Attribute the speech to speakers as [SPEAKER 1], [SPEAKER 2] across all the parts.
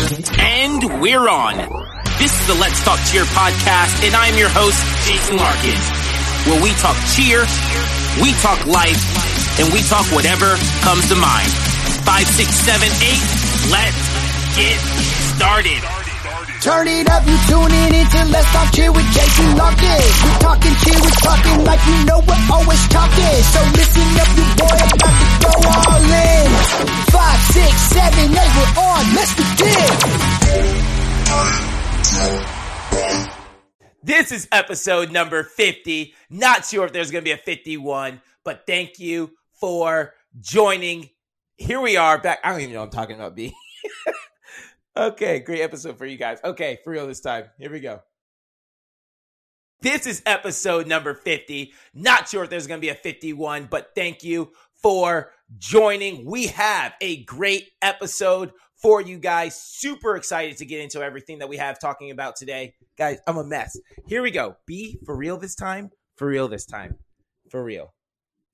[SPEAKER 1] And we're on. This is the Let's Talk Cheer podcast, and I'm your host, Jason Larkins, where we talk cheer, we talk life, and we talk whatever comes to mind. Five, six, seven, eight, let's get started.
[SPEAKER 2] Turn it up, you tuning into Let's Talk Cheer with Jason Larkins. We're talking cheer, we talking like you know we're always talking. So listen up, you boy, about to go all in. Five, six, seven, eight, we're on. Let's begin.
[SPEAKER 1] This is episode number 50. Not sure if there's going to be a 51, but thank you for joining. Here we are back. I don't even know I'm talking about, B. okay, great episode for you guys. Okay, for real this time. Here we go. This is episode number 50. Not sure if there's going to be a 51, but thank you for joining. We have a great episode for you guys. Super excited to get into everything that we have talking about today. Guys, I'm a mess. Here we go. Be for real this time. For real this time. For real.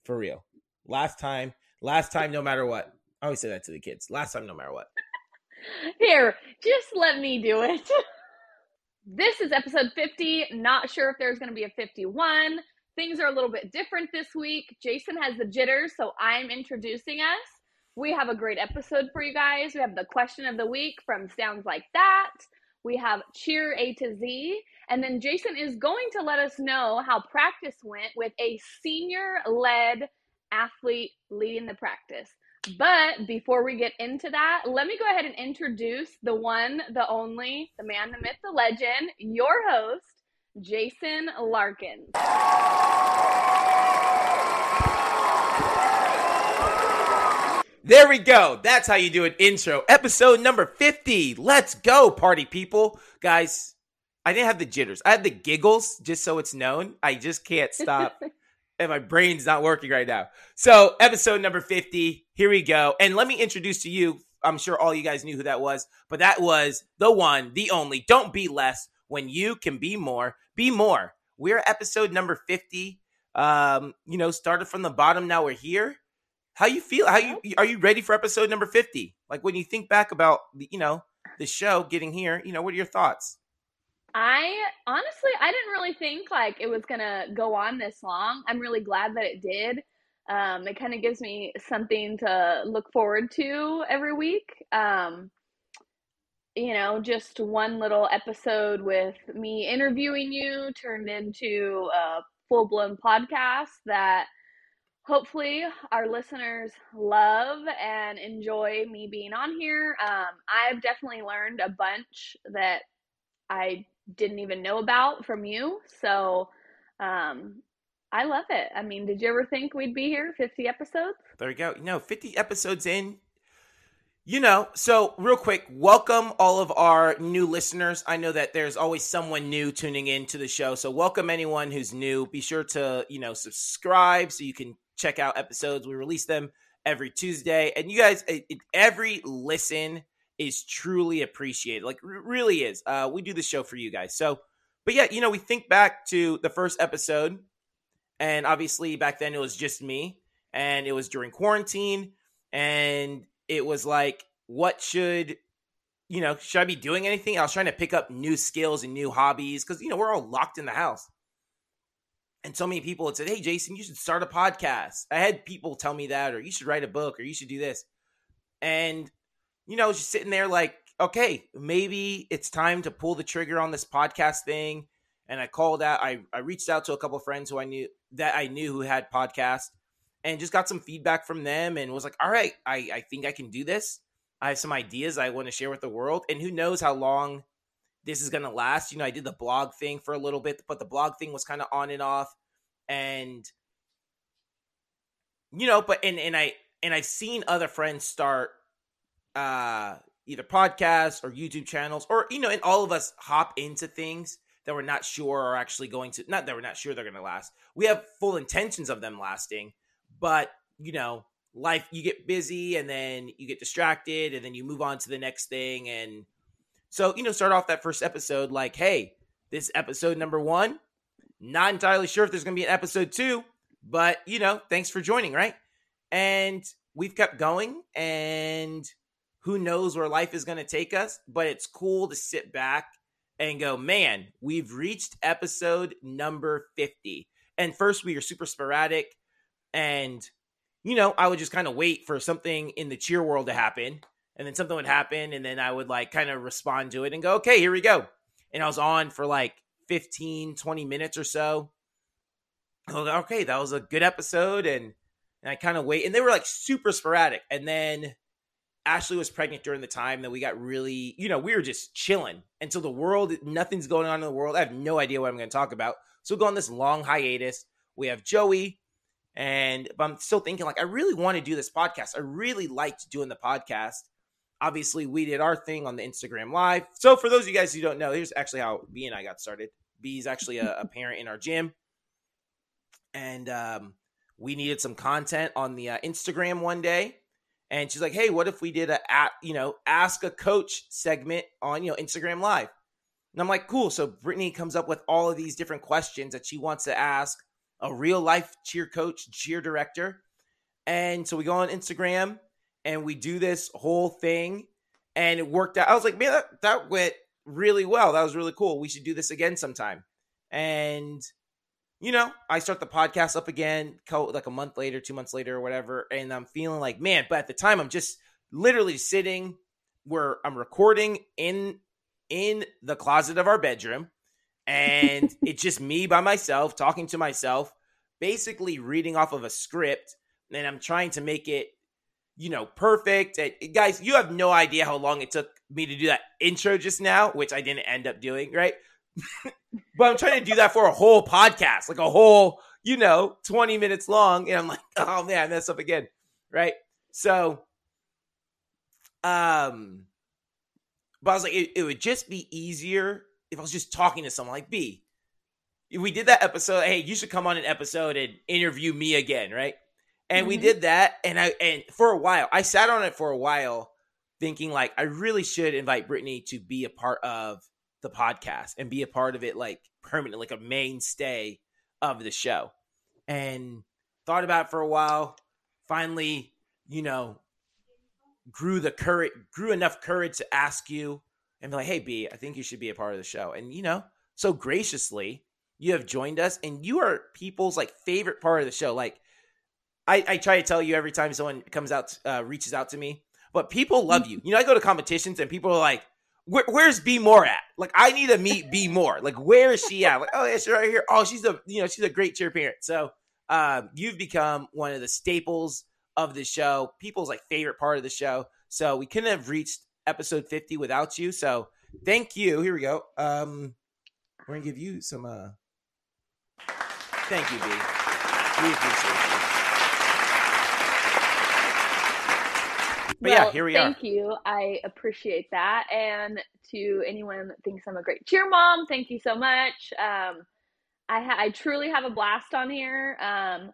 [SPEAKER 1] For real. Last time. Last time, no matter what. I always say that to the kids. Last time, no matter what.
[SPEAKER 3] Here, just let me do it. this is episode 50. Not sure if there's going to be a 51. Things are a little bit different this week. Jason has the jitters, so I'm introducing us. We have a great episode for you guys. We have the question of the week from Sounds Like That. We have Cheer A to Z. And then Jason is going to let us know how practice went with a senior led athlete leading the practice. But before we get into that, let me go ahead and introduce the one, the only, the man, the myth, the legend, your host, Jason Larkins.
[SPEAKER 1] There we go. That's how you do an intro. Episode number 50. Let's go, party people. Guys, I didn't have the jitters. I had the giggles, just so it's known. I just can't stop. and my brain's not working right now. So, episode number 50. Here we go. And let me introduce to you. I'm sure all you guys knew who that was, but that was the one, the only. Don't be less when you can be more. Be more. We're episode number 50. Um, you know, started from the bottom. Now we're here how you feel? How you are you ready for episode number fifty? Like when you think back about you know the show getting here, you know what are your thoughts?
[SPEAKER 3] I honestly I didn't really think like it was gonna go on this long. I'm really glad that it did. Um, it kind of gives me something to look forward to every week. Um, you know, just one little episode with me interviewing you turned into a full blown podcast that hopefully our listeners love and enjoy me being on here. Um, I've definitely learned a bunch that I didn't even know about from you. So um, I love it. I mean, did you ever think we'd be here 50 episodes?
[SPEAKER 1] There you go. No, 50 episodes in. You know, so real quick, welcome all of our new listeners. I know that there's always someone new tuning in to the show. So welcome anyone who's new. Be sure to, you know, subscribe so you can check out episodes. We release them every Tuesday, and you guys, every listen is truly appreciated. Like, r- really is. Uh, we do the show for you guys. So, but yeah, you know, we think back to the first episode, and obviously back then it was just me, and it was during quarantine, and it was like, what should you know, should I be doing anything? I was trying to pick up new skills and new hobbies because, you know, we're all locked in the house and so many people had said, "Hey, Jason, you should start a podcast." I had people tell me that, or you should write a book, or you should do this, and you know, just sitting there like, okay, maybe it's time to pull the trigger on this podcast thing. And I called out, I, I reached out to a couple friends who I knew that I knew who had podcasts, and just got some feedback from them, and was like, all right, I I think I can do this. I have some ideas I want to share with the world, and who knows how long this is going to last. You know, I did the blog thing for a little bit, but the blog thing was kind of on and off. And, you know, but, and, and I, and I've seen other friends start, uh, either podcasts or YouTube channels, or, you know, and all of us hop into things that we're not sure are actually going to, not that we're not sure they're going to last. We have full intentions of them lasting, but, you know, life, you get busy and then you get distracted and then you move on to the next thing. And, so, you know, start off that first episode like, hey, this episode number one. Not entirely sure if there's going to be an episode two, but, you know, thanks for joining, right? And we've kept going. And who knows where life is going to take us, but it's cool to sit back and go, man, we've reached episode number 50. And first, we are super sporadic. And, you know, I would just kind of wait for something in the cheer world to happen. And then something would happen. And then I would like kind of respond to it and go, okay, here we go. And I was on for like 15, 20 minutes or so. okay, that was a good episode. And, and I kind of wait. And they were like super sporadic. And then Ashley was pregnant during the time that we got really, you know, we were just chilling until the world, nothing's going on in the world. I have no idea what I'm going to talk about. So we go on this long hiatus. We have Joey, and but I'm still thinking like I really want to do this podcast. I really liked doing the podcast. Obviously, we did our thing on the Instagram live. So for those of you guys who don't know, here's actually how B and I got started. B is actually a, a parent in our gym, and um, we needed some content on the uh, Instagram one day. And she's like, "Hey, what if we did a, you know ask a coach segment on you know Instagram Live?" And I'm like, cool. So Brittany comes up with all of these different questions that she wants to ask a real life cheer coach, cheer director. And so we go on Instagram and we do this whole thing and it worked out. I was like, man, that, that went really well. That was really cool. We should do this again sometime. And, you know, I start the podcast up again, like a month later, two months later, or whatever. And I'm feeling like, man, but at the time, I'm just literally sitting where I'm recording in in the closet of our bedroom and it's just me by myself talking to myself basically reading off of a script and i'm trying to make it you know perfect and, guys you have no idea how long it took me to do that intro just now which i didn't end up doing right but i'm trying to do that for a whole podcast like a whole you know 20 minutes long and i'm like oh man that's up again right so um but I was like, it, it would just be easier if I was just talking to someone like B. If we did that episode, hey, you should come on an episode and interview me again, right? And mm-hmm. we did that, and I and for a while, I sat on it for a while, thinking like I really should invite Brittany to be a part of the podcast and be a part of it like permanent, like a mainstay of the show. And thought about it for a while. Finally, you know, grew the courage, grew enough courage to ask you and be like, "Hey, B, I think you should be a part of the show." And you know, so graciously, you have joined us, and you are people's like favorite part of the show. Like, I, I try to tell you every time someone comes out, uh, reaches out to me, but people love you. You know, I go to competitions and people are like, Where, "Where's B More at?" Like, I need to meet B More. Like, where is she at? Like, oh, yeah, she's right here. Oh, she's a you know, she's a great cheer parent. So, um, you've become one of the staples of the show, people's like favorite part of the show. So we couldn't have reached episode 50 without you. So thank you. Here we go. Um, we're gonna give you some. uh Thank you, B. We appreciate you. But well, yeah, here we
[SPEAKER 3] thank
[SPEAKER 1] are.
[SPEAKER 3] Thank you. I appreciate that. And to anyone that thinks I'm a great cheer mom, thank you so much. Um, I, ha- I truly have a blast on here. Um,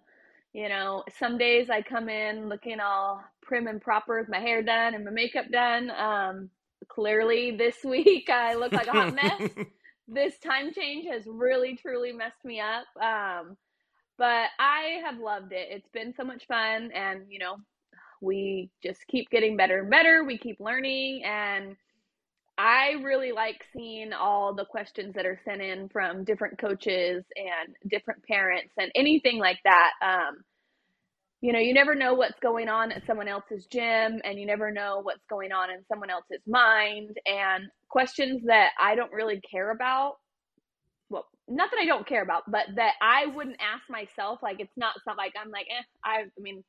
[SPEAKER 3] you know, some days I come in looking all prim and proper with my hair done and my makeup done. Um, clearly, this week I look like a hot mess. this time change has really, truly messed me up. Um, but I have loved it. It's been so much fun, and you know, we just keep getting better and better. We keep learning, and I really like seeing all the questions that are sent in from different coaches and different parents and anything like that. Um, you know, you never know what's going on at someone else's gym and you never know what's going on in someone else's mind and questions that I don't really care about. Well, not that I don't care about, but that I wouldn't ask myself. Like, it's not something like I'm like, eh, I, I mean,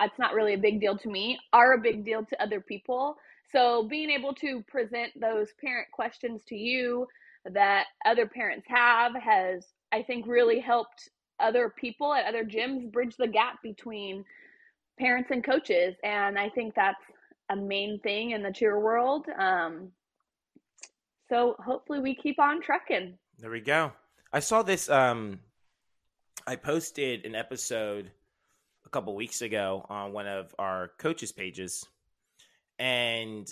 [SPEAKER 3] it's not really a big deal to me, are a big deal to other people. So being able to present those parent questions to you that other parents have has, I think, really helped other people at other gyms bridge the gap between parents and coaches. And I think that's a main thing in the cheer world. Um, so hopefully we keep on trucking.
[SPEAKER 1] There we go. I saw this. Um, I posted an episode a couple weeks ago on one of our coaches' pages, and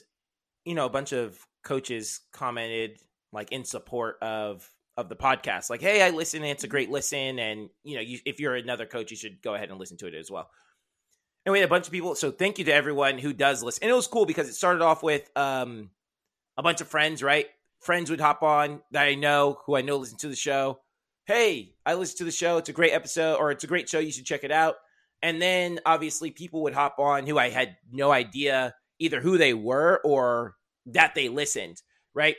[SPEAKER 1] you know, a bunch of coaches commented like in support of of the podcast like hey i listen it's a great listen and you know you, if you're another coach you should go ahead and listen to it as well and we had a bunch of people. So thank you to everyone who does listen. And it was cool because it started off with um, a bunch of friends, right? Friends would hop on that I know, who I know listen to the show. Hey, I listen to the show. It's a great episode, or it's a great show. You should check it out. And then obviously people would hop on who I had no idea either who they were or that they listened, right?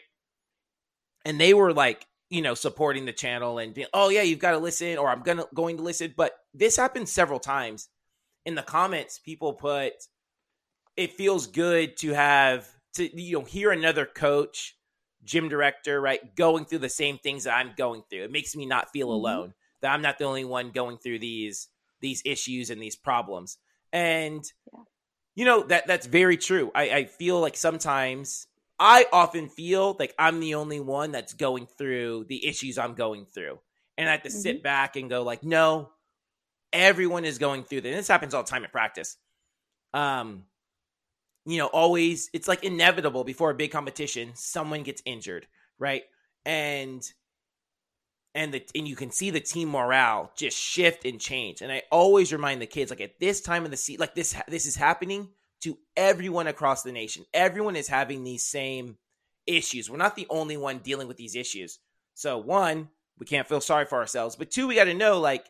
[SPEAKER 1] And they were like, you know, supporting the channel and being, oh yeah, you've got to listen, or I'm gonna going to listen. But this happened several times. In the comments, people put, it feels good to have to you know hear another coach, gym director, right, going through the same things that I'm going through. It makes me not feel mm-hmm. alone. That I'm not the only one going through these these issues and these problems. And yeah. you know that that's very true. I, I feel like sometimes I often feel like I'm the only one that's going through the issues I'm going through. And I have to mm-hmm. sit back and go like, no, everyone is going through this. And this happens all the time in practice. Um, you know, always it's like inevitable before a big competition, someone gets injured, right? And and the and you can see the team morale just shift and change. And I always remind the kids like at this time of the season, like this this is happening to everyone across the nation. Everyone is having these same issues. We're not the only one dealing with these issues. So one, we can't feel sorry for ourselves, but two, we got to know like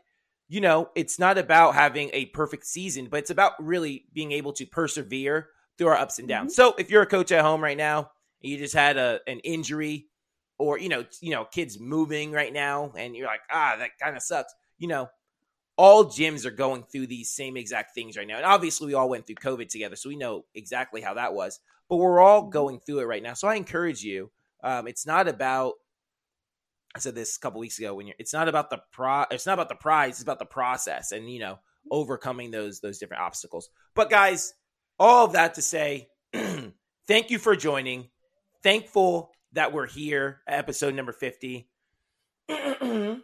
[SPEAKER 1] you know, it's not about having a perfect season, but it's about really being able to persevere through our ups and downs. Mm-hmm. So if you're a coach at home right now, you just had a an injury or you know, you know, kids moving right now and you're like, "Ah, that kind of sucks." You know, all gyms are going through these same exact things right now. And obviously we all went through COVID together, so we know exactly how that was. But we're all going through it right now. So I encourage you. Um, it's not about I said this a couple weeks ago when you're it's not about the pro it's not about the prize, it's about the process and you know, overcoming those those different obstacles. But guys, all of that to say, thank you for joining. Thankful that we're here episode number 50.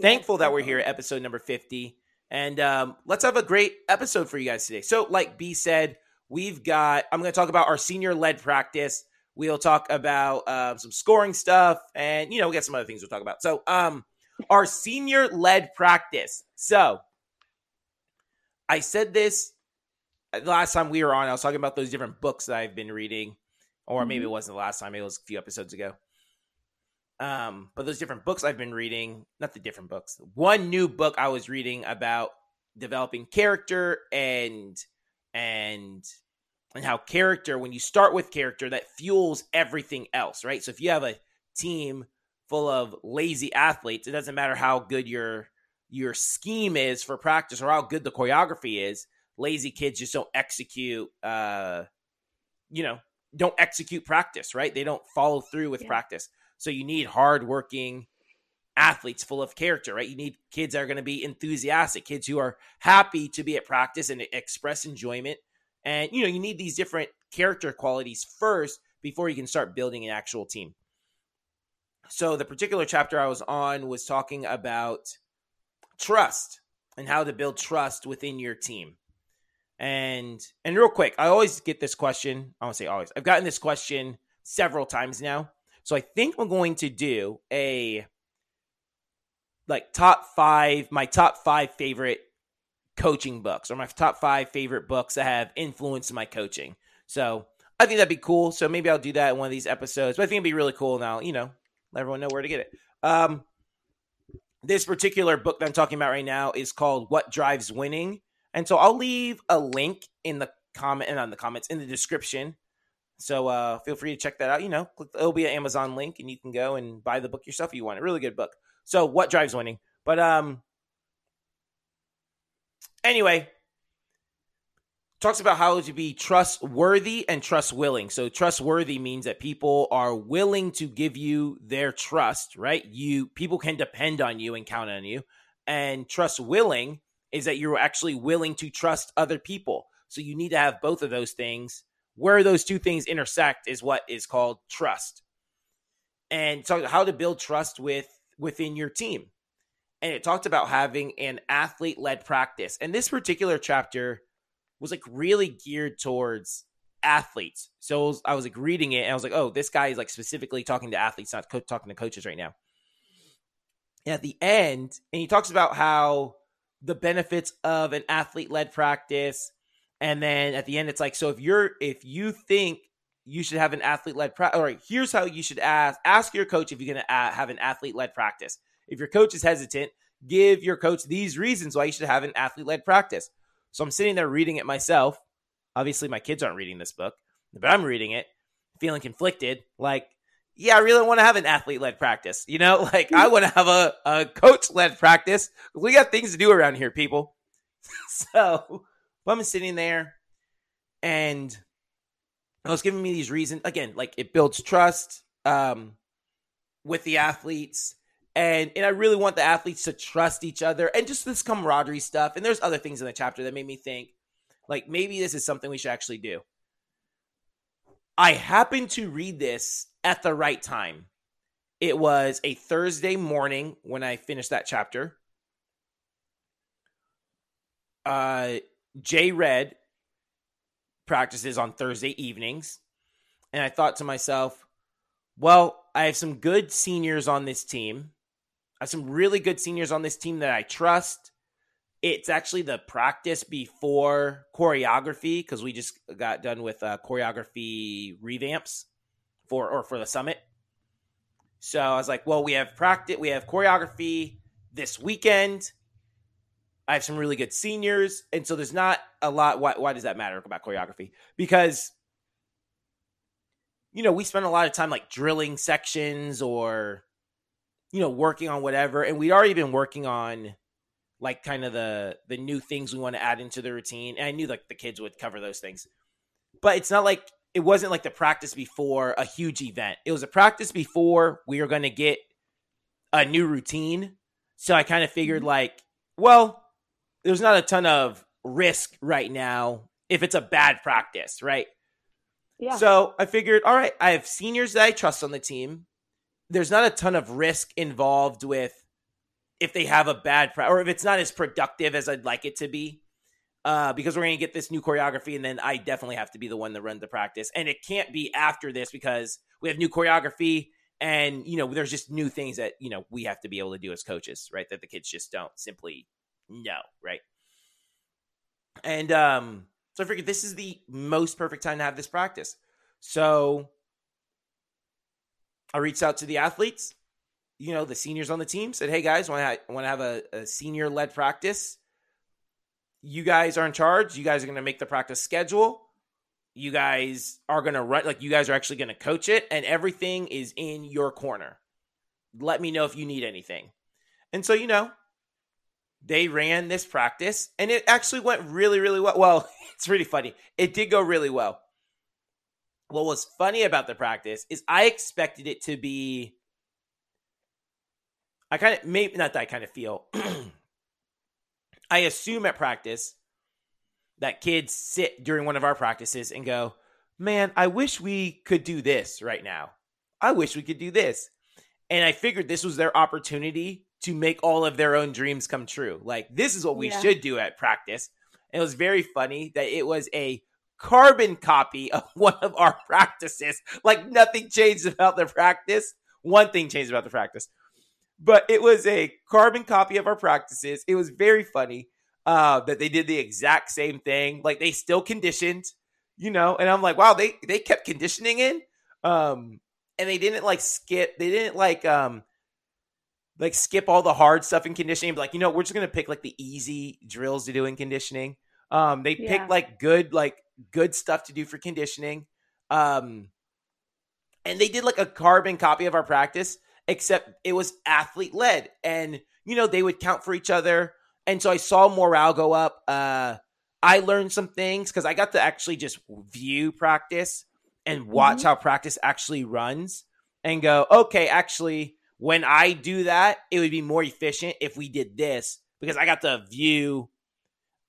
[SPEAKER 1] Thankful that we're here at episode number 50. And um, let's have a great episode for you guys today. So, like B said, we've got, I'm going to talk about our senior led practice. We'll talk about uh, some scoring stuff and, you know, we got some other things we'll talk about. So, um, our senior led practice. So, I said this the last time we were on, I was talking about those different books that I've been reading, or mm-hmm. maybe it wasn't the last time; it was a few episodes ago. Um, but those different books I've been reading, not the different books. One new book I was reading about developing character and and and how character, when you start with character, that fuels everything else, right? So if you have a team full of lazy athletes, it doesn't matter how good your your scheme is for practice or how good the choreography is lazy kids just don't execute uh you know don't execute practice right? They don't follow through with yeah. practice. So you need hardworking athletes full of character right? You need kids that are going to be enthusiastic kids who are happy to be at practice and express enjoyment. And you know you need these different character qualities first before you can start building an actual team. So the particular chapter i was on was talking about trust and how to build trust within your team and and real quick, I always get this question. I to say always. I've gotten this question several times now. So I think I'm going to do a like top five, my top five favorite coaching books or my top five favorite books that have influenced my coaching. So I think that'd be cool. So maybe I'll do that in one of these episodes. But I think it'd be really cool now, you know, let everyone know where to get it. Um, this particular book that I'm talking about right now is called What Drives Winning and so I'll leave a link in the comment and on the comments in the description. So uh, feel free to check that out. You know, click, it'll be an Amazon link, and you can go and buy the book yourself if you want. A really good book. So what drives winning? But um, anyway, talks about how to be trustworthy and trust willing. So trustworthy means that people are willing to give you their trust, right? You people can depend on you and count on you. And trust willing is that you're actually willing to trust other people. So you need to have both of those things. Where those two things intersect is what is called trust. And so how to build trust with within your team. And it talked about having an athlete led practice. And this particular chapter was like really geared towards athletes. So I was like reading it and I was like, oh, this guy is like specifically talking to athletes, not co- talking to coaches right now. And at the end, and he talks about how the benefits of an athlete led practice. And then at the end, it's like, so if you're, if you think you should have an athlete led practice, right, here's how you should ask, ask your coach if you're going to uh, have an athlete led practice. If your coach is hesitant, give your coach these reasons why you should have an athlete led practice. So I'm sitting there reading it myself. Obviously, my kids aren't reading this book, but I'm reading it, feeling conflicted. Like, yeah, I really want to have an athlete led practice. You know, like I want to have a, a coach led practice. We got things to do around here, people. so I'm sitting there and I was giving me these reasons. Again, like it builds trust um, with the athletes. And, and I really want the athletes to trust each other and just this camaraderie stuff. And there's other things in the chapter that made me think, like, maybe this is something we should actually do. I happened to read this at the right time. It was a Thursday morning when I finished that chapter. Uh, Jay Red practices on Thursday evenings. And I thought to myself, well, I have some good seniors on this team. I have some really good seniors on this team that I trust. It's actually the practice before choreography because we just got done with uh, choreography revamps for or for the summit. So I was like, well, we have practice, we have choreography this weekend. I have some really good seniors, and so there's not a lot. Why, why does that matter about choreography? Because you know we spend a lot of time like drilling sections or you know working on whatever, and we'd already been working on like kind of the the new things we want to add into the routine. And I knew like the kids would cover those things, but it's not like it wasn't like the practice before a huge event. It was a practice before we were going to get a new routine. So I kind of figured mm-hmm. like, well, there's not a ton of risk right now if it's a bad practice, right? Yeah. So I figured, all right, I have seniors that I trust on the team. There's not a ton of risk involved with if they have a bad pra- or if it's not as productive as I'd like it to be. Uh, because we're going to get this new choreography, and then I definitely have to be the one that runs the practice. And it can't be after this because we have new choreography, and you know, there's just new things that you know we have to be able to do as coaches, right? That the kids just don't simply know, right? And um, so I figured this is the most perfect time to have this practice. So I reached out to the athletes you know, the seniors on the team said, "Hey guys, want to want to have a, a senior led practice? You guys are in charge. You guys are going to make the practice schedule. You guys are going to run like you guys are actually going to coach it, and everything is in your corner. Let me know if you need anything." And so, you know, they ran this practice, and it actually went really, really well. Well, it's really funny. It did go really well. What was funny about the practice is I expected it to be I kind of maybe not that I kind of feel. I assume at practice that kids sit during one of our practices and go, "Man, I wish we could do this right now. I wish we could do this." And I figured this was their opportunity to make all of their own dreams come true. Like this is what we yeah. should do at practice. And it was very funny that it was a carbon copy of one of our practices. Like nothing changed about the practice. One thing changed about the practice but it was a carbon copy of our practices. It was very funny uh, that they did the exact same thing. Like they still conditioned, you know, and I'm like, wow, they they kept conditioning in, um, and they didn't like skip. They didn't like um like skip all the hard stuff in conditioning. But like, you know, we're just gonna pick like the easy drills to do in conditioning. Um, they yeah. picked like good like good stuff to do for conditioning. Um, and they did like a carbon copy of our practice except it was athlete led. And, you know, they would count for each other. And so I saw morale go up. Uh, I learned some things because I got to actually just view practice and watch mm-hmm. how practice actually runs and go, okay, actually, when I do that, it would be more efficient if we did this because I got to view.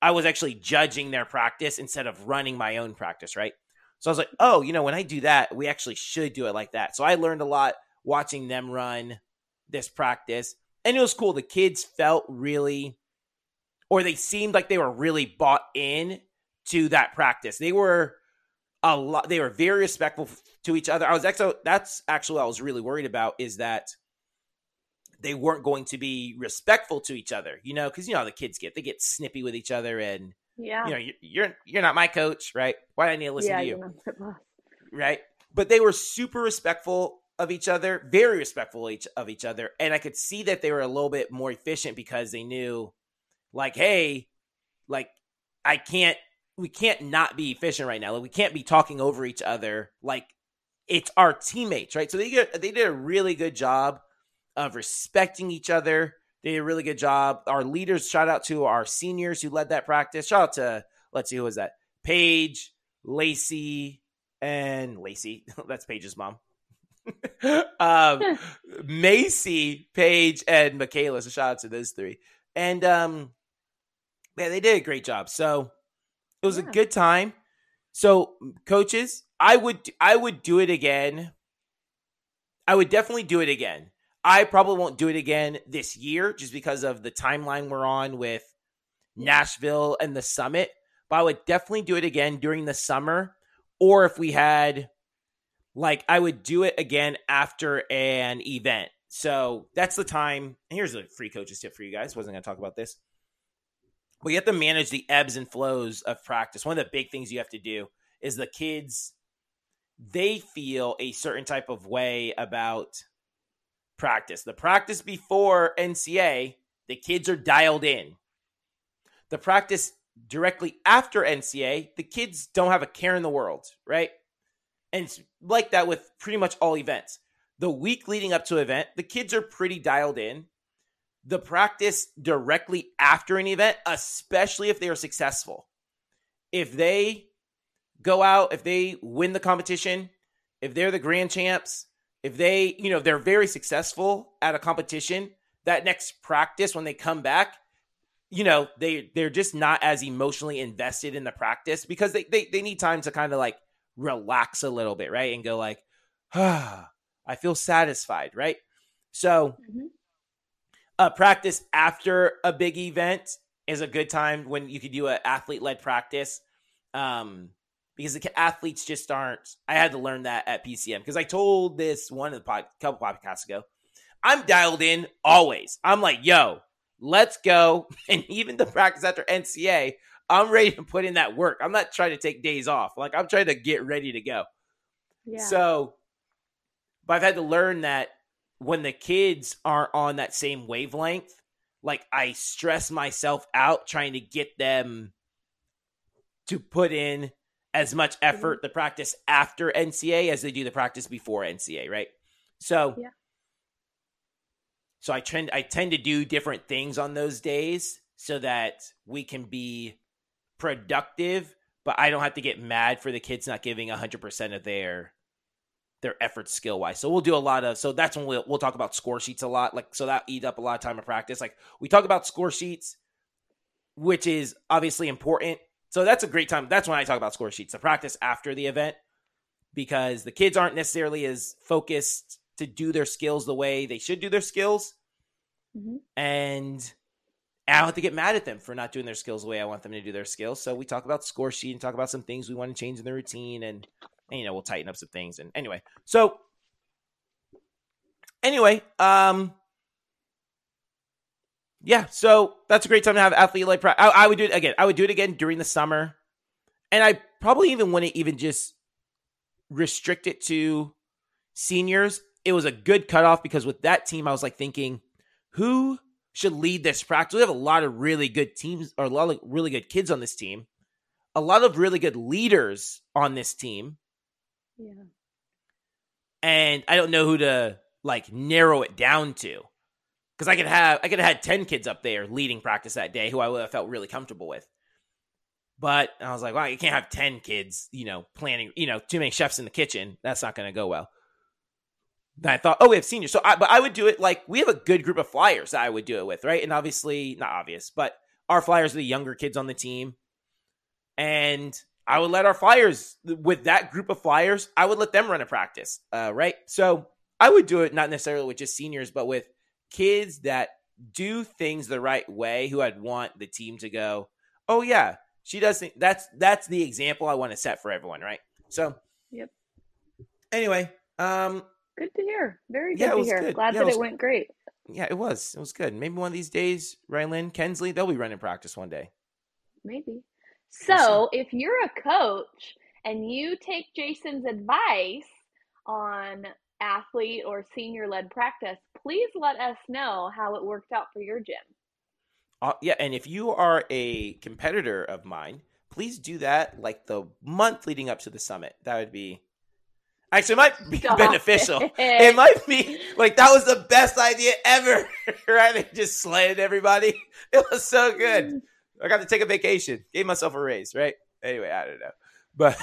[SPEAKER 1] I was actually judging their practice instead of running my own practice, right? So I was like, oh, you know, when I do that, we actually should do it like that. So I learned a lot watching them run this practice. And it was cool. The kids felt really, or they seemed like they were really bought in to that practice. They were a lot, they were very respectful to each other. I was actually, that's actually what I was really worried about is that they weren't going to be respectful to each other, you know, because you know how the kids get they get snippy with each other, and
[SPEAKER 3] Yeah.
[SPEAKER 1] you know you're you're, not my coach, right? Why do I need to listen
[SPEAKER 3] yeah,
[SPEAKER 1] to you,
[SPEAKER 3] you're not the boss.
[SPEAKER 1] right? But they were super respectful of each other, very respectful of each, other, and I could see that they were a little bit more efficient because they knew, like, hey, like I can't, we can't not be efficient right now. Like we can't be talking over each other. Like it's our teammates, right? So they get, they did a really good job of respecting each other. They did a really good job. Our leaders, shout out to our seniors who led that practice. Shout out to let's see who was that? Paige, Lacey, and Lacey. That's Paige's mom. um, Macy, Paige, and Michaela. So shout out to those three. And um, yeah, they did a great job. So it was a good time. So coaches, I would I would do it again. I would definitely do it again. I probably won't do it again this year just because of the timeline we're on with Nashville and the summit. But I would definitely do it again during the summer. Or if we had like I would do it again after an event. So that's the time. Here's a free coaches tip for you guys. Wasn't gonna talk about this. But you have to manage the ebbs and flows of practice. One of the big things you have to do is the kids they feel a certain type of way about practice. The practice before NCA, the kids are dialed in. The practice directly after NCA, the kids don't have a care in the world, right? And like that with pretty much all events. The week leading up to an event, the kids are pretty dialed in. The practice directly after an event, especially if they are successful, if they go out, if they win the competition, if they're the grand champs, if they, you know, they're very successful at a competition, that next practice when they come back, you know, they they're just not as emotionally invested in the practice because they they, they need time to kind of like relax a little bit, right? And go like, ah, I feel satisfied, right? So
[SPEAKER 3] Mhm.
[SPEAKER 1] a practice after a big event is a good time when you could do an athlete led practice. Um, because the athletes just aren't. I had to learn that at PCM because I told this one of the pod, couple podcasts ago. I'm dialed in always. I'm like, yo, let's go. And even the practice after NCA, I'm ready to put in that work. I'm not trying to take days off. Like I'm trying to get ready to go.
[SPEAKER 3] Yeah.
[SPEAKER 1] So, but I've had to learn that when the kids aren't on that same wavelength, like I stress myself out trying to get them to put in as much effort mm-hmm. the practice after NCA as they do the practice before NCA, right? So,
[SPEAKER 3] Yeah.
[SPEAKER 1] so I tend I tend to do different things on those days so that we can be productive, but I don't have to get mad for the kids not giving hundred percent of their their efforts skill wise. So we'll do a lot of so that's when we'll we'll talk about score sheets a lot. Like so that eat up a lot of time of practice. Like we talk about score sheets, which is obviously important. So that's a great time. That's when I talk about score sheets, the practice after the event, because the kids aren't necessarily as focused to do their skills the way they should do their skills.
[SPEAKER 3] Mhm.
[SPEAKER 1] And I don't have to get mad at them for not doing their skills the way I want them to do their skills. So we talk about score sheet and talk about some things we want to change in the routine and, and you know, we'll tighten up some things. And anyway, so anyway, um, yeah, so that's a great time to have athlete like. I, I would do it again. I would do it again during the summer, and I probably even wouldn't even just restrict it to seniors. It was a good cutoff because with that team, I was like thinking, who should lead this practice? We have a lot of really good teams or a lot of really good kids on this team, a lot of really good leaders on this team,
[SPEAKER 3] Yeah.
[SPEAKER 1] and I don't know who to like narrow it down to. Because I could have I could have had ten kids up there leading practice that day who I would have felt really comfortable with. But I was like, wow, you can't have ten kids, you know, planning, you know, too many chefs in the kitchen. That's not going to go well. Then I thought, oh, we have seniors, so I, but I would do it like we have a good group of flyers that I would do it with, right? And obviously, not obvious, but our flyers are the younger kids on the team, and I would let our flyers with that group of flyers, I would let them run a practice, uh, right? So I would do it not necessarily with just seniors, but with kids that do things the right way who I'd want the team to go, oh yeah, she does think that's that's the example I want to set for everyone, right? So
[SPEAKER 3] Yep.
[SPEAKER 1] Anyway, um
[SPEAKER 3] Good to hear. Very good
[SPEAKER 1] Yeah,
[SPEAKER 3] to hear.
[SPEAKER 1] good.
[SPEAKER 3] Glad
[SPEAKER 1] Yeah, it
[SPEAKER 3] that
[SPEAKER 1] was-
[SPEAKER 3] it went great.
[SPEAKER 1] Yeah, it was. It was good. Maybe one of these days, Rylan, Kensley, they'll be running practice one day.
[SPEAKER 3] Maybe. So, if you're a coach and you take Jason's advice on athlete or senior led practice, please let us know how it worked out for your gym.
[SPEAKER 1] Uh, yeah, and if you are a competitor of mine, please do that like the month leading up to the summit. That would be actually it might be
[SPEAKER 3] Stop
[SPEAKER 1] beneficial.
[SPEAKER 3] it.
[SPEAKER 1] It might be like that was the best idea ever. right? They just slayed everybody. It was so good. I got to take a vacation. Gave myself a raise, right? Anyway, I don't know. But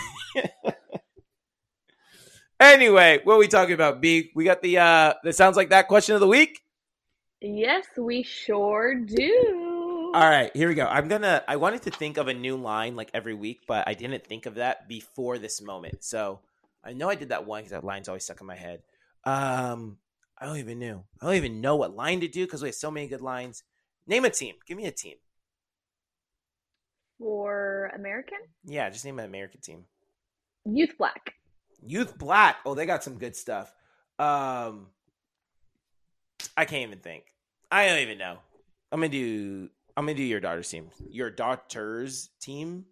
[SPEAKER 1] anyway, what are we talking about, B? We got the uh that sounds like that question of the week.
[SPEAKER 3] Yes, we sure do.
[SPEAKER 1] All right, here we go. I'm gonna. I wanted to think of a new line like every week, but I didn't think of that before this moment. So I know I did that one because that line's always stuck in my head. Um, I don't even know. I don't even know what line to do because we have so many good lines. Name a team. Give me a team.
[SPEAKER 3] For American?
[SPEAKER 1] Yeah, just name an American team.
[SPEAKER 3] Youth Black.
[SPEAKER 1] Youth Black. Oh, they got some good stuff. Um, I can't even think. I don't even know. I'm gonna do. I'm gonna do your daughter's team. Your daughter's team.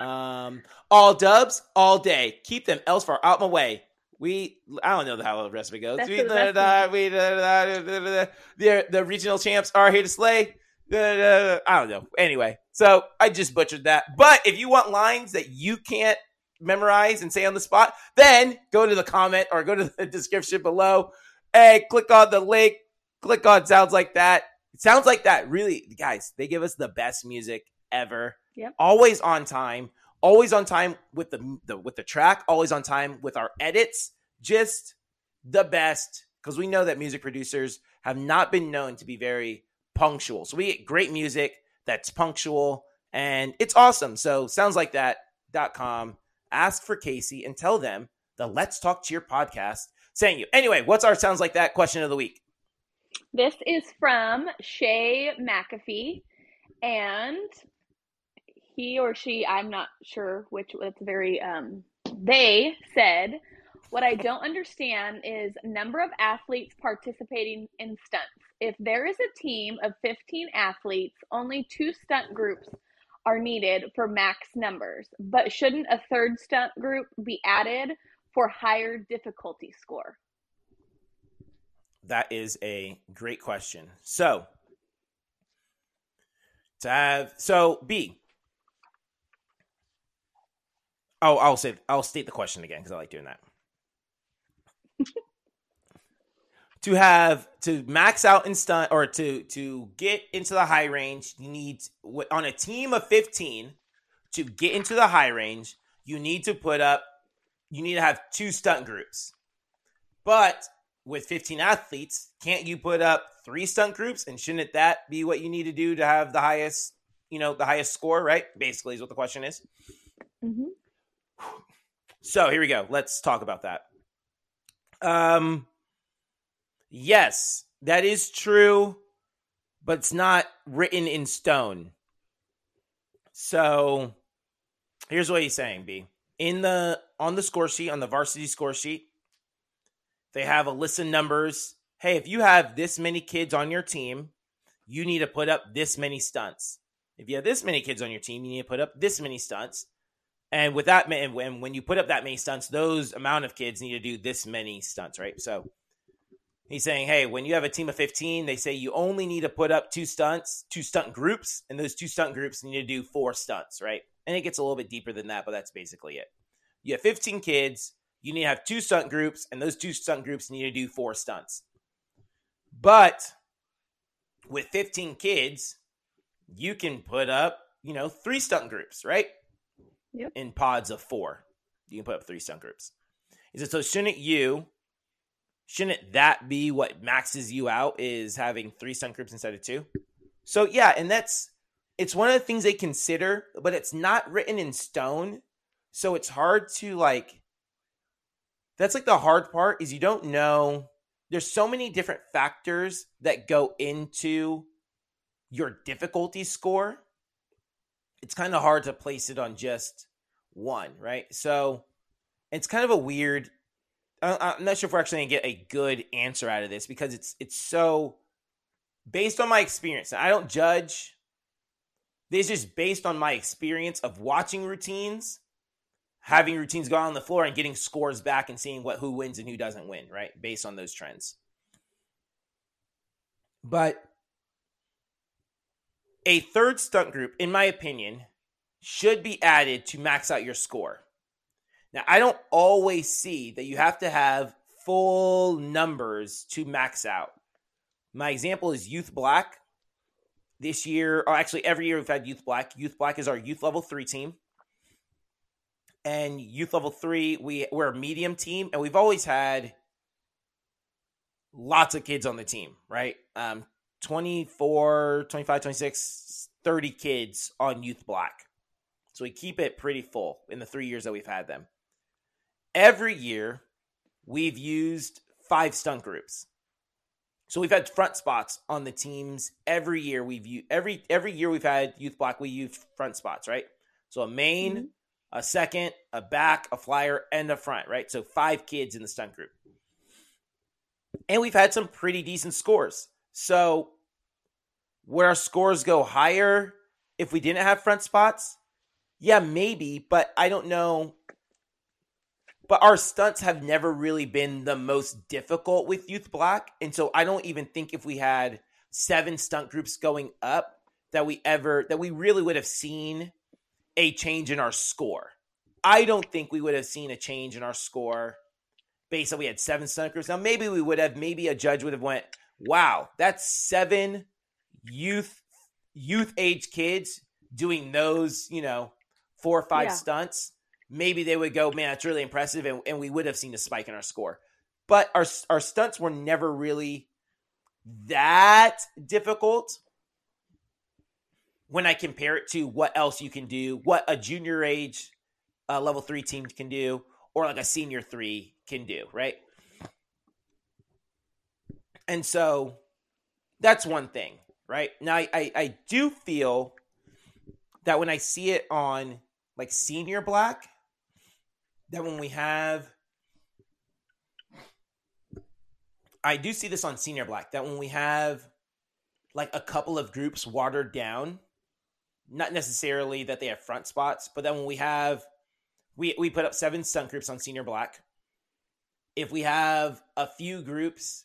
[SPEAKER 1] Um, all dubs, all day. Keep them else far out my way. We. I don't know how the rest of it goes.
[SPEAKER 3] Best
[SPEAKER 1] We,
[SPEAKER 3] the
[SPEAKER 1] da, we, da, da. The the regional champs are here to slay. I don't know. Anyway, so I just butchered that. But if you want lines that you can't memorize and say on the spot, then go to the comment or go to the description below. Hey, click on the link. Click on sounds like that. It sounds like that. Really, guys, they give us the best music ever.
[SPEAKER 3] Yep.
[SPEAKER 1] Always on time. Always on time with the, the with the track. Always on time with our edits. Just the best because we know that music producers have not been known to be very punctual. So we get great music that's punctual and it's awesome. So sounds like that.com. Ask for Casey and tell them the Let's Talk Cheer podcast saying you. Anyway, what's our sounds like that question of the week?
[SPEAKER 3] This is from Shay McAfee, and he or she, I'm not sure which, it's very, um, they said, what I don't understand is number of athletes participating in stunts. If there is a team of 15 athletes, only two stunt groups are needed for max numbers, but shouldn't a third stunt group be added for higher difficulty score?
[SPEAKER 1] That is a great question. So, to have so B. Oh, I'll say I'll state the question again because I like doing that. to have to max out in stunt or to to get into the high range, you need on a team of fifteen to get into the high range. You need to put up. You need to have two stunt groups, but with 15 athletes, can't you put up three stunt groups? And shouldn't that be what you need to do to have the highest, you know, the highest score, right? Basically, is what the question is.
[SPEAKER 3] Mm-hmm.
[SPEAKER 1] So here we go. Let's talk about that. Um, yes, that is true, but it's not written in stone. So here's what he's saying, B. In the on the score sheet, on the varsity score sheet, they have a list of numbers. Hey, if you have this many kids on your team, you need to put up this many stunts. If you have this many kids on your team, you need to put up this many stunts. And with that, and when when you put up that many stunts, those amount of kids need to do this many stunts, right? So he's saying, hey, when you have a team of 15, they say you only need to put up two stunts, two stunt groups, and those two stunt groups need to do four stunts, right? And it gets a little bit deeper than that, but that's basically it. You have 15 kids, you need to have two stunt groups, and those two stunt groups need to do four stunts. But with 15 kids, you can put up, you know, three stunt groups, right?
[SPEAKER 3] Yep.
[SPEAKER 1] In pods of four. You can put up three stunt groups. He said, so shouldn't you, shouldn't that be what maxes you out is having three stunt groups instead of two? So yeah, and that's it's one of the things they consider, but it's not written in stone. So it's hard to like that's like the hard part is you don't know there's so many different factors that go into your difficulty score it's kind of hard to place it on just one right so it's kind of a weird i'm not sure if we're actually to get a good answer out of this because it's it's so based on my experience, I don't judge. This is based on my experience of watching routines, having routines go on the floor and getting scores back and seeing what who wins and who doesn't win, right? Based on those trends. But a third stunt group, in my opinion, should be added to max out your score. Now, I don't always see that you have to have full numbers to max out. My example is Youth Black. This year, or actually every year we've had Youth Black. Youth Black is our youth level three team. And youth level three, we, we're a medium team, and we've always had lots of kids on the team, right? Um, 24, 25, 26, 30 kids on Youth Black. So we keep it pretty full in the three years that we've had them. Every year, we've used five stunt groups. So we've had front spots on the teams every year. We've every every year we've had youth Black. We use front spots, right? So a main, mm-hmm. a second, a back, a flyer, and a front, right? So five kids in the stunt group, and we've had some pretty decent scores. So would our scores go higher if we didn't have front spots? Yeah, maybe, but I don't know but our stunts have never really been the most difficult with Youth Black. And so I don't even think if we had seven stunt groups going up that we ever that we really would have seen a change in our score. I don't think we would have seen a change in our score based on we had seven stunt groups. Now maybe we would have maybe a judge would have went, "Wow, that's seven youth youth age kids doing those, you know, four or five yeah. stunts." maybe they would go, man, that's really impressive, and, and we would have seen a spike in our score. But our our stunts were never really that difficult when I compare it to what else you can do, what a junior age uh, level three team can do, or like a senior three can do, right? And so that's one thing, right? Now I, I, I do feel that when I see it on like senior black, that when we have I do see this on Senior Black that when we have like a couple of groups watered down, not necessarily that they have front spots, but then when we have we we put up seven stunt groups on Senior Black. If we have a few groups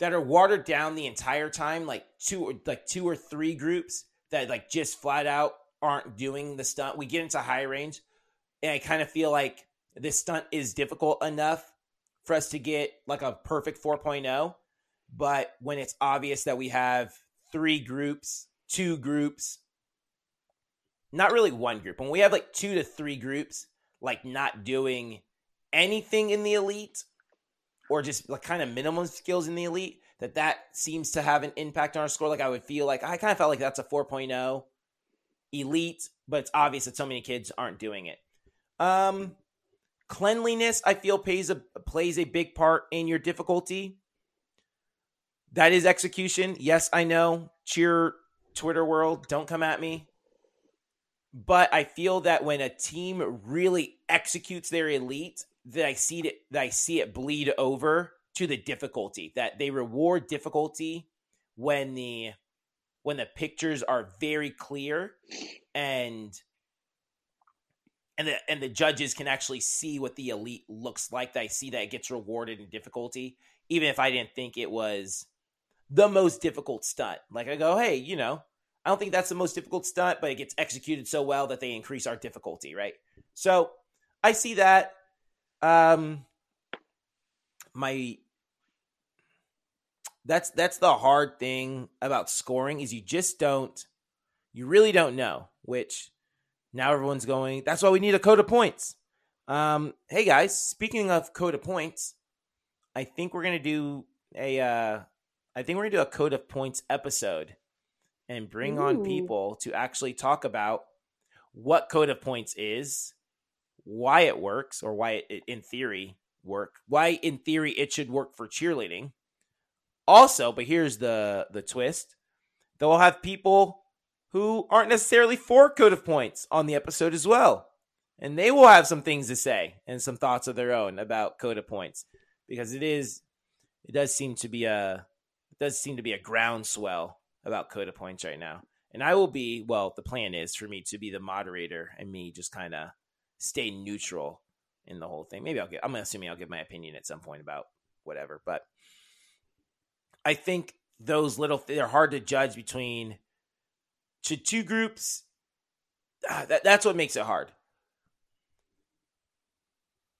[SPEAKER 1] that are watered down the entire time, like two or like two or three groups that like just flat out aren't doing the stunt, we get into high range, and I kind of feel like this stunt is difficult enough for us to get like a perfect 4.0 but when it's obvious that we have three groups two groups not really one group when we have like two to three groups like not doing anything in the elite or just like kind of minimum skills in the elite that that seems to have an impact on our score like i would feel like i kind of felt like that's a 4.0 elite but it's obvious that so many kids aren't doing it um Cleanliness, I feel, plays a plays a big part in your difficulty. That is execution. Yes, I know. Cheer Twitter world, don't come at me. But I feel that when a team really executes their elite, that I see it that I see it bleed over to the difficulty. That they reward difficulty when the when the pictures are very clear and and the and the judges can actually see what the elite looks like. They see that it gets rewarded in difficulty, even if I didn't think it was the most difficult stunt. Like I go, hey, you know, I don't think that's the most difficult stunt, but it gets executed so well that they increase our difficulty, right? So I see that. Um, my that's that's the hard thing about scoring is you just don't, you really don't know which now everyone's going, that's why we need a code of points. Um, hey guys, speaking of code of points, I think we're gonna do a uh I think we're gonna do a code of points episode and bring Ooh. on people to actually talk about what code of points is, why it works, or why it in theory work, why in theory it should work for cheerleading. Also, but here's the the twist: they'll have people who aren't necessarily for Code of Points on the episode as well. And they will have some things to say and some thoughts of their own about Code of Points because it is, it does seem to be a, it does seem to be a groundswell about Code of points right now. And I will be, well, the plan is for me to be the moderator and me just kind of stay neutral in the whole thing. Maybe I'll get, I'm assuming I'll give my opinion at some point about whatever. But I think those little, they're hard to judge between to two groups. Ah, that, that's what makes it hard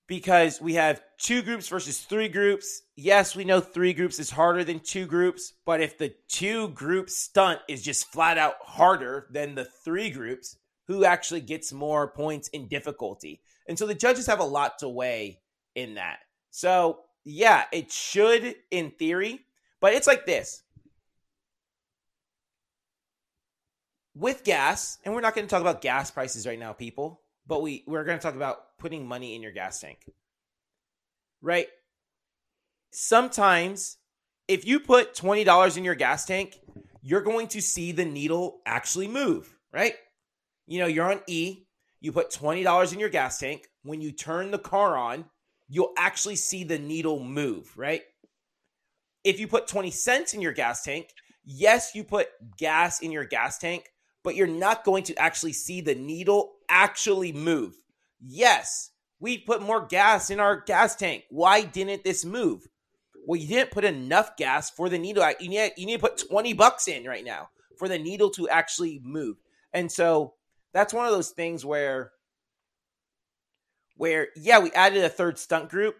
[SPEAKER 1] because we have two groups versus three groups. Yes, we know three groups is harder than two groups, but if the two group stunt is just flat out harder than the three groups, who actually gets more points in difficulty? And so the judges have a lot to weigh in that. So, yeah, it should in theory, but it's like this. With gas, and we're not going to talk about gas prices right now, people but we we're going to talk about putting money in your gas tank. Right? Sometimes if you put $20 in your gas tank, you're going to see the needle actually move, right? You know, you're on E, you put $20 in your gas tank, when you turn the car on, you'll actually see the needle move, right? If you put 20 cents in your gas tank, yes, you put gas in your gas tank, but you're not going to actually see the needle actually move. Yes, we put more gas in our gas tank. Why didn't this move? Well, you didn't put enough gas for the needle. You need, you need to put 20 bucks in right now for the needle to actually move. And so that's one of those things where where yeah, we added a third stunt group,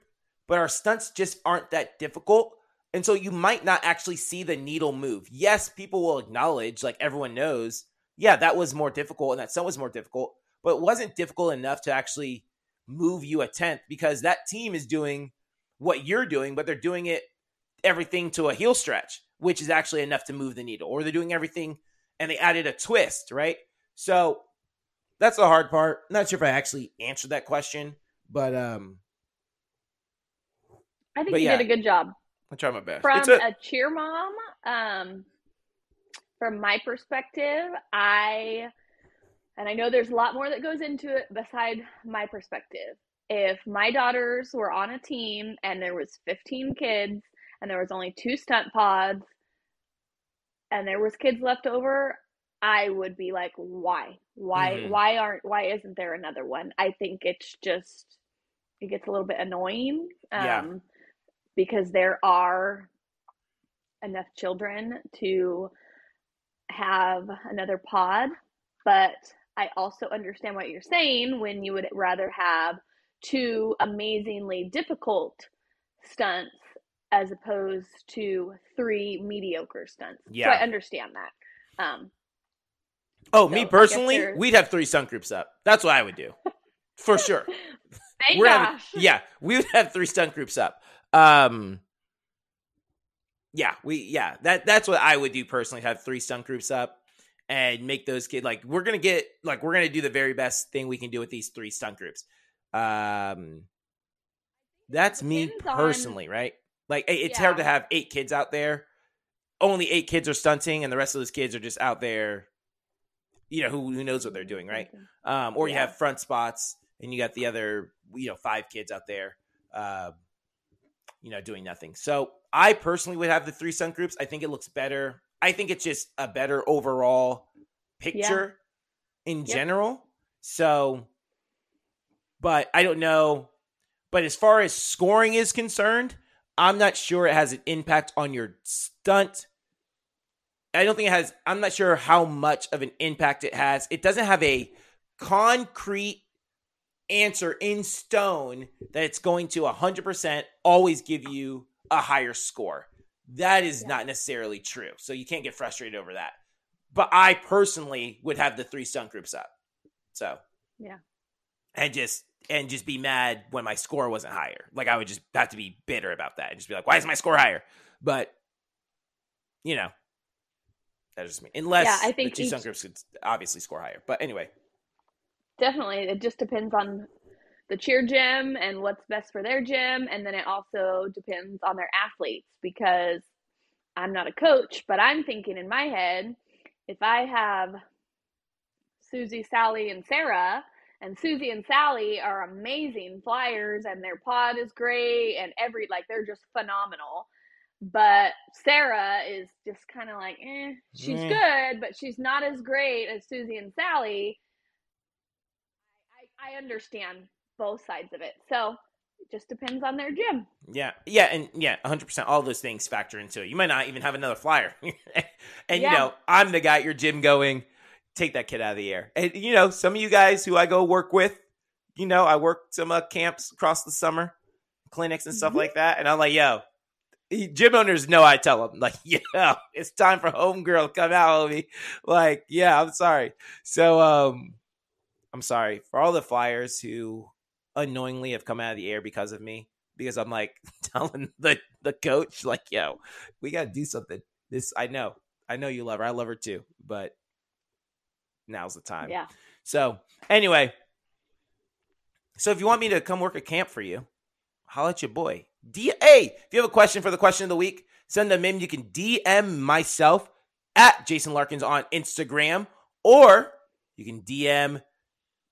[SPEAKER 1] but our stunts just aren't that difficult. And so you might not actually see the needle move. Yes, people will acknowledge, like everyone knows, yeah, that was more difficult and that stunt was more difficult but it wasn't difficult enough to actually move you a tenth because that team is doing what you're doing, but they're doing it everything to a heel stretch, which is actually enough to move the needle, or they're doing everything and they added a twist, right? So that's the hard part. not sure if I actually answered that question, but um
[SPEAKER 3] I think you yeah, did a good job.
[SPEAKER 1] I try my best.
[SPEAKER 3] From a-, a cheer mom, um from my perspective, I and I know there's a lot more that goes into it beside my perspective. If my daughters were on a team and there was 15 kids and there was only two stunt pods and there was kids left over, I would be like, why? Why mm-hmm. why aren't why isn't there another one? I think it's just it gets a little bit annoying. Um yeah. because there are enough children to have another pod, but I also understand what you're saying when you would rather have two amazingly difficult stunts as opposed to three mediocre stunts. Yeah. So I understand that. Um,
[SPEAKER 1] oh, so me personally, we'd have three stunt groups up. That's what I would do. For sure.
[SPEAKER 3] Thank We're
[SPEAKER 1] having, yeah, we would have three stunt groups up. Um, yeah, we yeah, that that's what I would do personally, have three stunt groups up and make those kids like we're gonna get like we're gonna do the very best thing we can do with these three stunt groups. Um, that's me personally, on... right? Like it's yeah. hard to have eight kids out there. Only eight kids are stunting, and the rest of those kids are just out there. You know who who knows what they're doing, right? Um, or you have front spots, and you got the other you know five kids out there, uh, you know, doing nothing. So I personally would have the three stunt groups. I think it looks better I think it's just a better overall picture yeah. in yep. general. So, but I don't know. But as far as scoring is concerned, I'm not sure it has an impact on your stunt. I don't think it has, I'm not sure how much of an impact it has. It doesn't have a concrete answer in stone that it's going to 100% always give you a higher score. That is yeah. not necessarily true. So you can't get frustrated over that. But I personally would have the three stunt groups up. So
[SPEAKER 3] yeah,
[SPEAKER 1] and just and just be mad when my score wasn't higher. Like I would just have to be bitter about that and just be like, why is my score higher? But you know, that's just me. Unless yeah, I think the two each... groups could obviously score higher. But anyway,
[SPEAKER 3] definitely, it just depends on the cheer gym and what's best for their gym. And then it also depends on their athletes because I'm not a coach, but I'm thinking in my head, if I have Susie, Sally, and Sarah, and Susie and Sally are amazing flyers and their pod is great and every like they're just phenomenal. But Sarah is just kind of like, eh, she's
[SPEAKER 1] Eh.
[SPEAKER 3] good, but she's not as great as Susie and Sally. I, I understand both sides of it. So it just depends on their gym.
[SPEAKER 1] Yeah, yeah, and yeah, 100%. All those things factor into it. You might not even have another flyer. and, you know, I'm the guy at your gym going, take that kid out of the air. And, you know, some of you guys who I go work with, you know, I work some uh, camps across the summer, clinics and stuff
[SPEAKER 3] Mhm.
[SPEAKER 1] like that. And I'm like, yo, he- gym owners know I tell them, like, yeah, it's time for homegirl to come out, homie. Like, yeah, I'm sorry. So, um, I'm sorry for all the flyers who unknowingly have come out of the air because of me because I'm like telling the the coach like, "Yo, we got to do something." This I know. I know you love her. I love her too, but now's the time.
[SPEAKER 3] Yeah.
[SPEAKER 1] So, anyway, so if you want me to come work a camp for you, holla at your boy. D- hey, if you have a question for the question of the week, send them in. You can DM myself at Jason Larkins on Instagram, or you can DM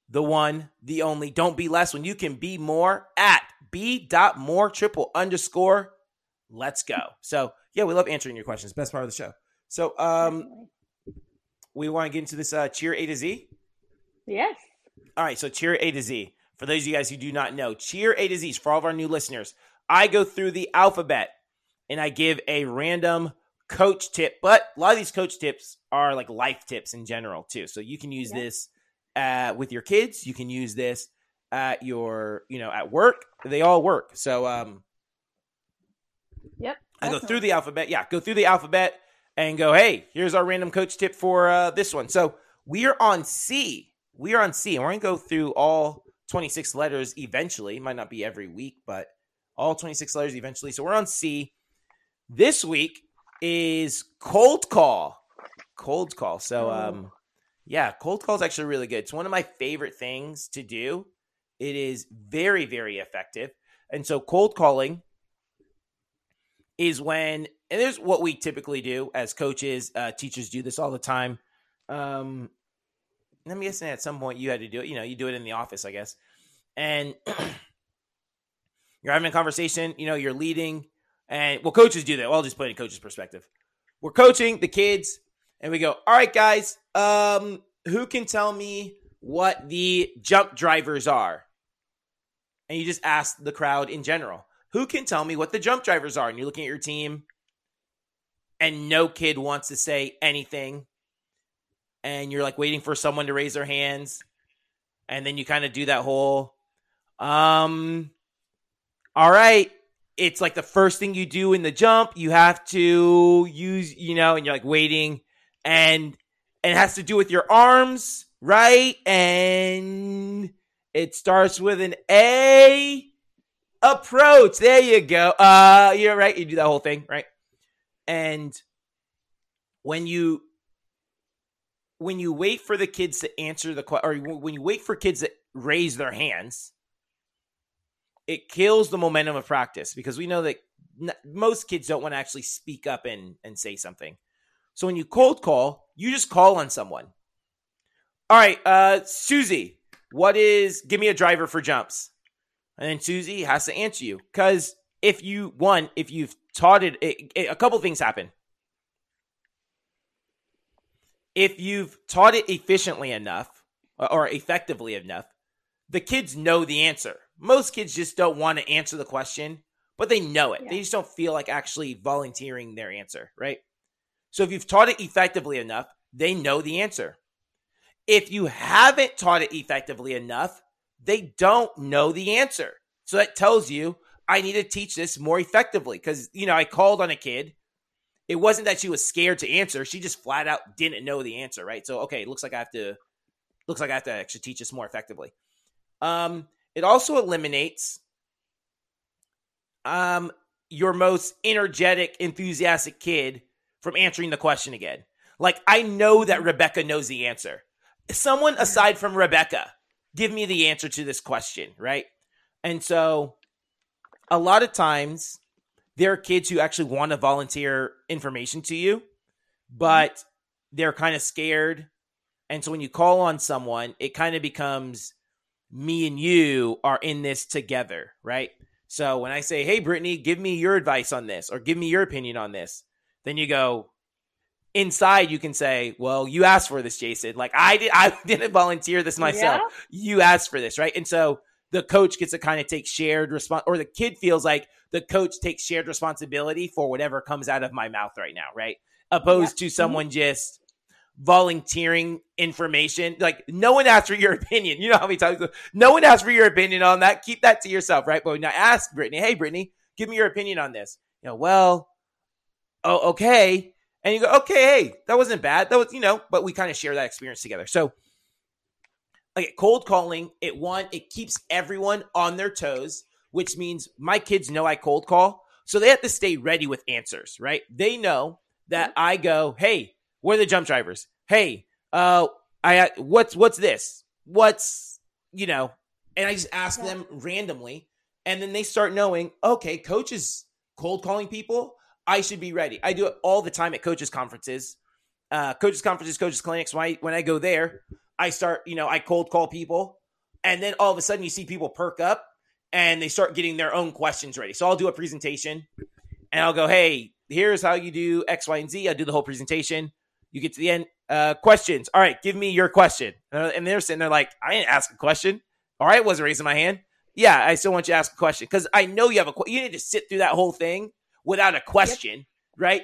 [SPEAKER 1] the one, the only, don't be less when you can be more at b dot more triple underscore. Let's go. So yeah, we love answering your questions. Best part of the show. So um, we want to get into this uh, cheer A to Z.
[SPEAKER 3] yes.
[SPEAKER 1] All right, so cheer A to Z. For those of you guys who do not know, cheer A to Z is for all of our new listeners. I go through the alphabet and I give a random coach tip, but a lot of these coach tips are like life tips in general too. So you can use
[SPEAKER 3] Yeah.
[SPEAKER 1] this uh, with your kids. You can use this at your, you know, at work. They all work. So um,
[SPEAKER 3] Yep.
[SPEAKER 1] I go through the alphabet. Yeah, go through the alphabet and go, hey, here's our random coach tip for uh, this one. So we are on C. We are on C, and we're going to go through all 26 letters eventually. Might not be every week, but all 26 letters eventually. So we're on C. This week is cold call. Cold call. So, um, yeah, cold call is actually really good. It's one of my favorite things to do. It is very, very effective. And so, cold calling is when and there's what we typically do as coaches uh, teachers do this all the time um i'm guessing at some point you had to do it you know you do it in the office i guess and you're having a conversation you know you're leading and well coaches do that well, i'll just put in coach's perspective we're coaching the kids and we go all right guys um who can tell me what the jump drivers are and you just ask the crowd in general who can tell me what the jump drivers are? And you're looking at your team, and no kid wants to say anything. And you're like waiting for someone to raise their hands. And then you kind of do that whole, um, all right. It's like the first thing you do in the jump. You have to use, you know, and you're like waiting, and, it has to do with your arms, right? And it starts with an A approach. There you go. Uh, you're right. You do that whole thing, right? And when you when you wait for the kids to answer the question, or when you wait for kids to raise their hands, it kills the momentum of practice because we know that n- most kids don't want to actually speak up and and say something. So when you cold call, you just call on someone. All right, uh, Susie, what is? Give me a driver for jumps and then Susie has to answer you because if you one if you've taught it, it, it- a couple things happen. If you've taught it efficiently enough or- or effectively enough, the kids know the answer. Most kids just don't want to answer the question, but they know it. They just don't feel like actually volunteering their answer, right? So if you've taught it effectively enough, they know the answer. If you haven't taught it effectively enough, they don't know the answer. So that tells you I need to teach this more effectively because, you know, I called on a kid. It wasn't that she was scared to answer. She just flat out didn't know the answer, right? So, okay, it looks like I have to, looks like I have to actually teach this more effectively. Um, it also eliminates um, your most energetic, enthusiastic kid from answering the question again. Like, I know that Rebecca knows the answer. Someone aside from Rebecca, give me the answer to this question, right? And so a lot of times there are kids who actually want to volunteer information to you, but they're kind of scared. And so when you call on someone, it kind of becomes me and you are in this together, right? So when I say, "Hey, Brittany, give me your advice on this," or "Give me your opinion on this," then you go inside. You can say, "Well, you asked for this, Jason. Like I did. I didn't volunteer this myself.
[SPEAKER 3] Yeah.
[SPEAKER 1] You asked for this, right?" And so the coach gets to kind of take shared response, or the kid feels like the coach takes shared responsibility for whatever comes out of my mouth right now, right? Opposed to mm-hmm. someone just volunteering information. Like no one asked for your opinion. You know how many times no one asked for your opinion on that. Keep that to yourself, right? But when I ask Brittany, hey Brittany, give me your opinion on this. You know, well, oh, okay. And you go, okay, hey, that wasn't bad. That was, you know, but we kind of share that experience together. So okay, cold calling, it one, it keeps everyone on their toes, which means my kids know I cold call. So they have to stay ready with answers, right? They know that mm-hmm. I go, hey, where are the jump drivers? Hey, uh, I what's what's this? What's you know? And I just ask
[SPEAKER 3] Yeah.
[SPEAKER 1] them randomly, and then they start knowing. Okay, coach is cold calling people. I should be ready. I do it all the time at coaches conferences, uh, coaches conferences, coaches clinics. When I when I go there, I start you know I cold call people, and then all of a sudden you see people perk up and they start getting their own questions ready. So I'll do a presentation, and I'll go, hey, here's how you do X, Y, and Z. I'll do the whole presentation. You get to the end. Uh, questions. All right, give me your question. And they're sitting there like, I didn't ask a question. All right, wasn't raising my hand. Yeah, I still want you to ask a question because I know you have a. You need to sit through that whole thing without a question, right?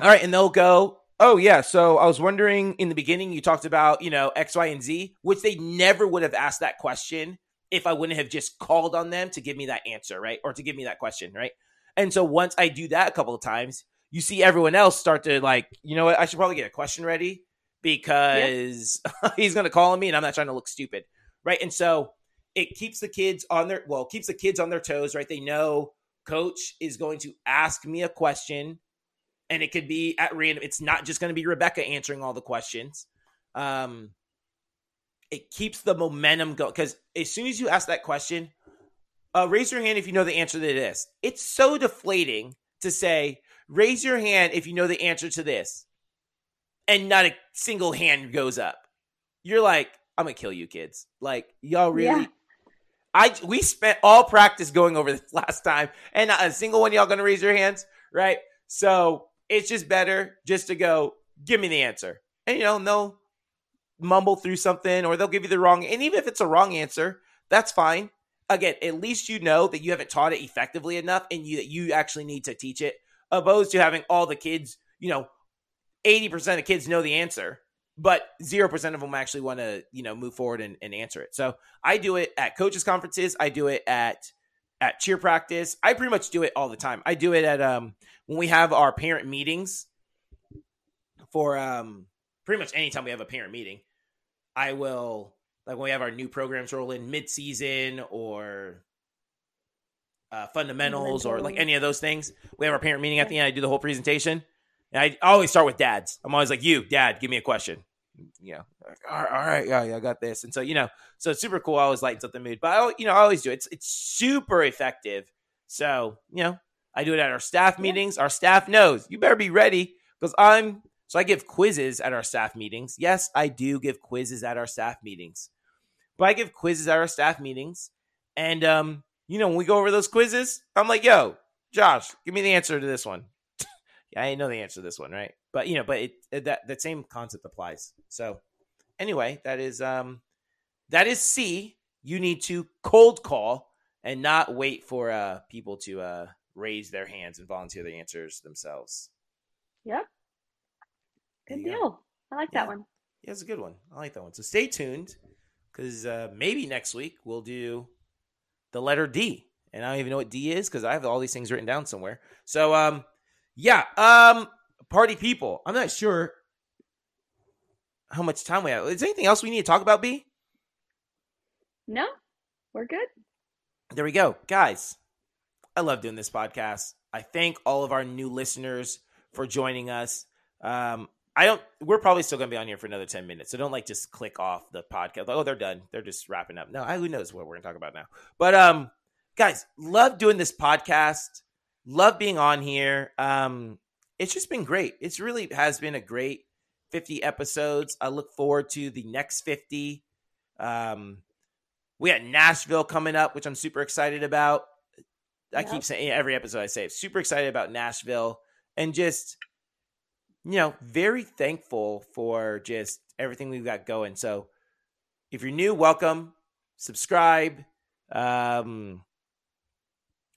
[SPEAKER 1] All right, and they'll go. Oh yeah, so I was wondering in the beginning you talked about you know X, Y, and Z, which they never would have asked that question if I wouldn't have just called on them to give me that answer, right, or to give me that question, right? And so once I do that a couple of times, you see everyone else start to like, you know what, I should probably get a question ready because he's going to call on me and I'm not trying to look stupid. Right. And so it keeps the kids on their, well, keeps the kids on their toes, right? They know coach is going to ask me a question and it could be at random. It's not just going to be Rebecca answering all the questions. Um, it keeps the momentum going because as soon as you ask that question, uh, raise your hand if you know the answer to this. It's so deflating to say, raise your hand if you know the answer to this, and not a single hand goes up. You're like, I'm gonna kill you, kids. Like, y'all really.
[SPEAKER 3] Yeah.
[SPEAKER 1] I we spent all practice going over this last time, and not a single one of y'all gonna raise your hands, right? So it's just better just to go, give me the answer, and you know, no mumble through something, or they'll give you the wrong. And even if it's a wrong answer, that's fine again, at least you know that you haven't taught it effectively enough and you that you actually need to teach it, opposed to having all the kids, you know, 80% of kids know the answer, but 0% of them actually want to, you know, move forward and, and answer it. So I do it at coaches conferences. I do it at at cheer practice. I pretty much do it all the time. I do it at um when we have our parent meetings for um pretty much anytime we have a parent meeting. I will like when we have our new programs roll in mid-season or uh, fundamentals or like any of those things. We have our parent meeting at the end. I do the whole presentation. And I always start with dads. I'm always like, "You, dad, give me a question." You know, like, all right, all right, yeah, yeah, I got this. And so you know, so it's super cool. I always lightens up the mood, but I, you know, I always do. it. It's it's super effective. So you know, I do it at our staff
[SPEAKER 3] Yeah.
[SPEAKER 1] meetings. Our staff knows you better be ready because I'm. So I give quizzes at our staff meetings. Yes, I do give quizzes at our staff meetings, but I give quizzes at our staff meetings, and um, you know, when we go over those quizzes, I'm like, "Yo, Josh, give me the answer to this one." yeah, I didn't know the answer to this one, right? But you know, but it, it- that that same concept applies. So anyway, that is um, that is C. You need to cold call and not wait for uh people to uh raise their hands and volunteer the answers themselves.
[SPEAKER 3] Yep. Good
[SPEAKER 1] you go.
[SPEAKER 3] deal. I like
[SPEAKER 1] Yeah.
[SPEAKER 3] that one.
[SPEAKER 1] Yeah, it's a good one. I like that one. So stay tuned because uh, maybe next week we'll do the letter D, and I don't even know what D is because I have all these things written down somewhere. So um, yeah, um, party people. I'm not sure how much time we have. Is there anything else we need to talk about? B.
[SPEAKER 3] No, we're good.
[SPEAKER 1] There we go, guys. I love doing this podcast. I thank all of our new listeners for joining us. Um, I don't. We're probably still going to be on here for another ten minutes, so don't like just click off the podcast. Oh, they're done. They're just wrapping up. No, I, who knows what we're going to talk about now? But um, guys, love doing this podcast. Love being on here. Um, it's just been great. It's really has been a great fifty episodes. I look forward to the next fifty. Um, We got Nashville coming up, which I'm super excited about. I
[SPEAKER 3] Yep.
[SPEAKER 1] keep saying every episode I say, super excited about Nashville and just, you know, very thankful for just everything we've got going. So if you're new, welcome, subscribe, um,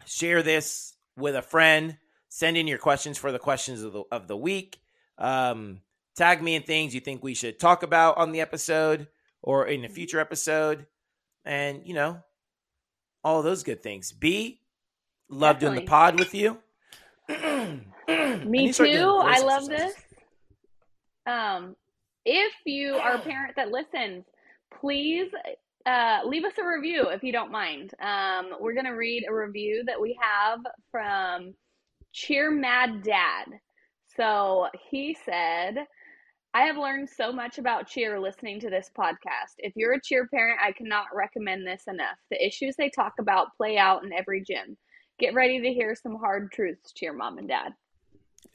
[SPEAKER 1] share this with a friend, send in your questions for the questions of the, of the week. Um, tag me in things you think we should talk about on the episode or in a future episode. And, you know, all those good things. B, love doing the pod with you.
[SPEAKER 3] Me too. I love this. Um, if you are a parent that listens, please uh, leave us a review if you don't mind. Um, we're going to read a review that we have from Cheer Mad Dad. So he said, I have learned so much about cheer listening to this podcast. If you're a cheer parent, I cannot recommend this enough. The issues they talk about play out in every gym. Get ready to hear some hard truths, cheer mom and dad.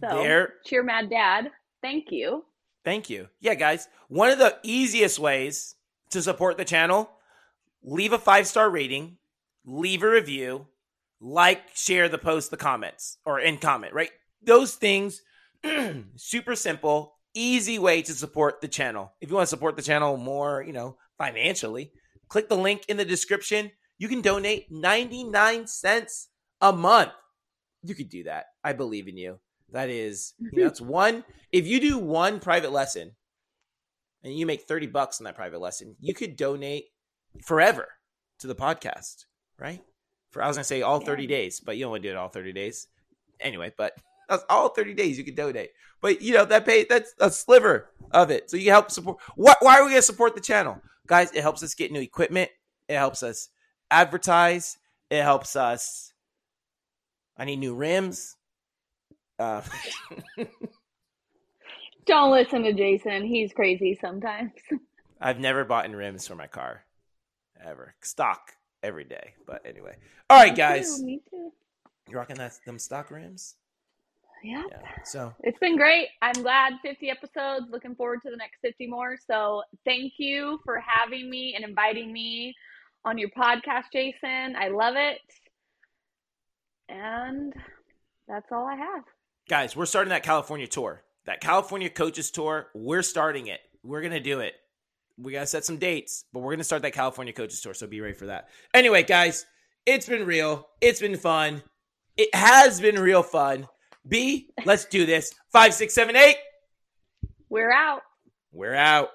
[SPEAKER 3] So,
[SPEAKER 1] There-
[SPEAKER 3] cheer mad dad, thank you.
[SPEAKER 1] Thank you. Yeah, guys. One of the easiest ways to support the channel, leave a five star rating, leave a review, like, share the post, the comments, or in comment, right? Those things, super simple, easy way to support the channel. If you want to support the channel more, you know, financially, click the link in the description. You can donate 99 cents a month. You could do that. I believe in you. That is, you know, mm-hmm. it's one. If you do one private lesson and you make 30 bucks on that private lesson, you could donate forever to the podcast, right? For I was gonna say all 30
[SPEAKER 3] Yeah.
[SPEAKER 1] days, but you don't want to do it all 30 days. Anyway, but that's all 30 days you can donate. But you know, that pay that's a sliver of it. So you help support what why are we gonna support the channel? Guys, it helps us get new equipment, it helps us advertise, it helps us I need new rims. Uh,
[SPEAKER 3] Don't listen to Jason. He's crazy sometimes.
[SPEAKER 1] I've never bought in rims for my car, ever. Stock every day. But anyway, all right,
[SPEAKER 3] Me
[SPEAKER 1] guys,
[SPEAKER 3] too, Me too.
[SPEAKER 1] you rocking that them stock rims?
[SPEAKER 3] Yeah.
[SPEAKER 1] Yeah. So
[SPEAKER 3] It's been great. I'm glad 50 episodes. Looking forward to the next 50 more. So thank you for having me and inviting me on your podcast, Jason. I love it. And that's all I have.
[SPEAKER 1] Guys, we're starting that California tour. That California coaches tour. We're starting it. We're gonna do it. We gotta set some dates, but we're gonna start that California coaches tour. So be ready for that. Anyway, guys, it's been real. It's been fun. It has been real fun. B, let's do this. Five, six, seven, eight.
[SPEAKER 3] We're out.
[SPEAKER 1] We're out.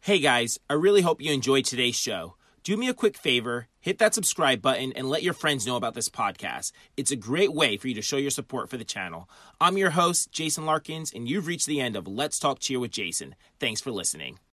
[SPEAKER 1] Hey guys, I really hope you enjoyed today's show. Do me a quick favor, hit that subscribe button and let your friends know about this podcast. It's a great way for you to show your support for the channel. I'm your host, Jason Larkins, and you've reached the end of Let's Talk Cheer with Jason. Thanks for listening.